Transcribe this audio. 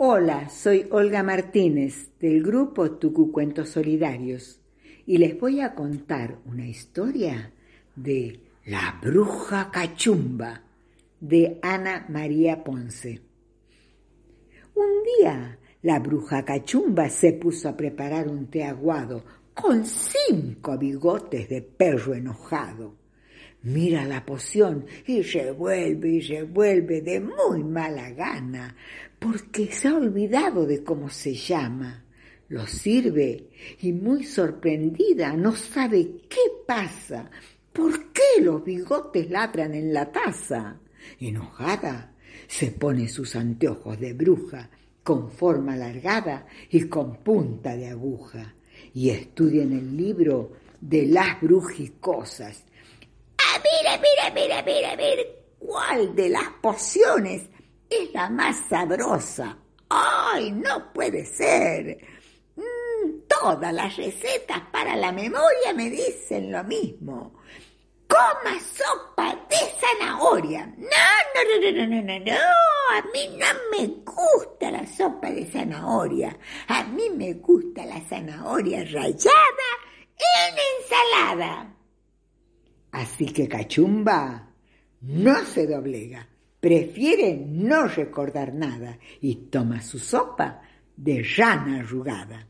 Hola, soy Olga Martínez del grupo Tucu Cuentos Solidarios y les voy a contar una historia de La Bruja Cachumba de Ana María Ponce. Un día la bruja cachumba se puso a preparar un té aguado con cinco bigotes de perro enojado. Mira la poción y revuelve y revuelve de muy mala gana, porque se ha olvidado de cómo se llama. Lo sirve y muy sorprendida no sabe qué pasa, por qué los bigotes ladran en la taza. Enojada, se pone sus anteojos de bruja con forma alargada y con punta de aguja y estudia en el libro de las brujicosas. Ver, a ver, a ver, ¿cuál de las pociones es la más sabrosa? ¡Ay, no puede ser! Mm, todas las recetas para la memoria me dicen lo mismo. Coma sopa de zanahoria. No, no, no, no, no, no, no. A mí no me gusta la sopa de zanahoria. A mí me gusta la zanahoria rallada en ensalada. Así que Cachumba no se doblega, prefiere no recordar nada y toma su sopa de rana arrugada.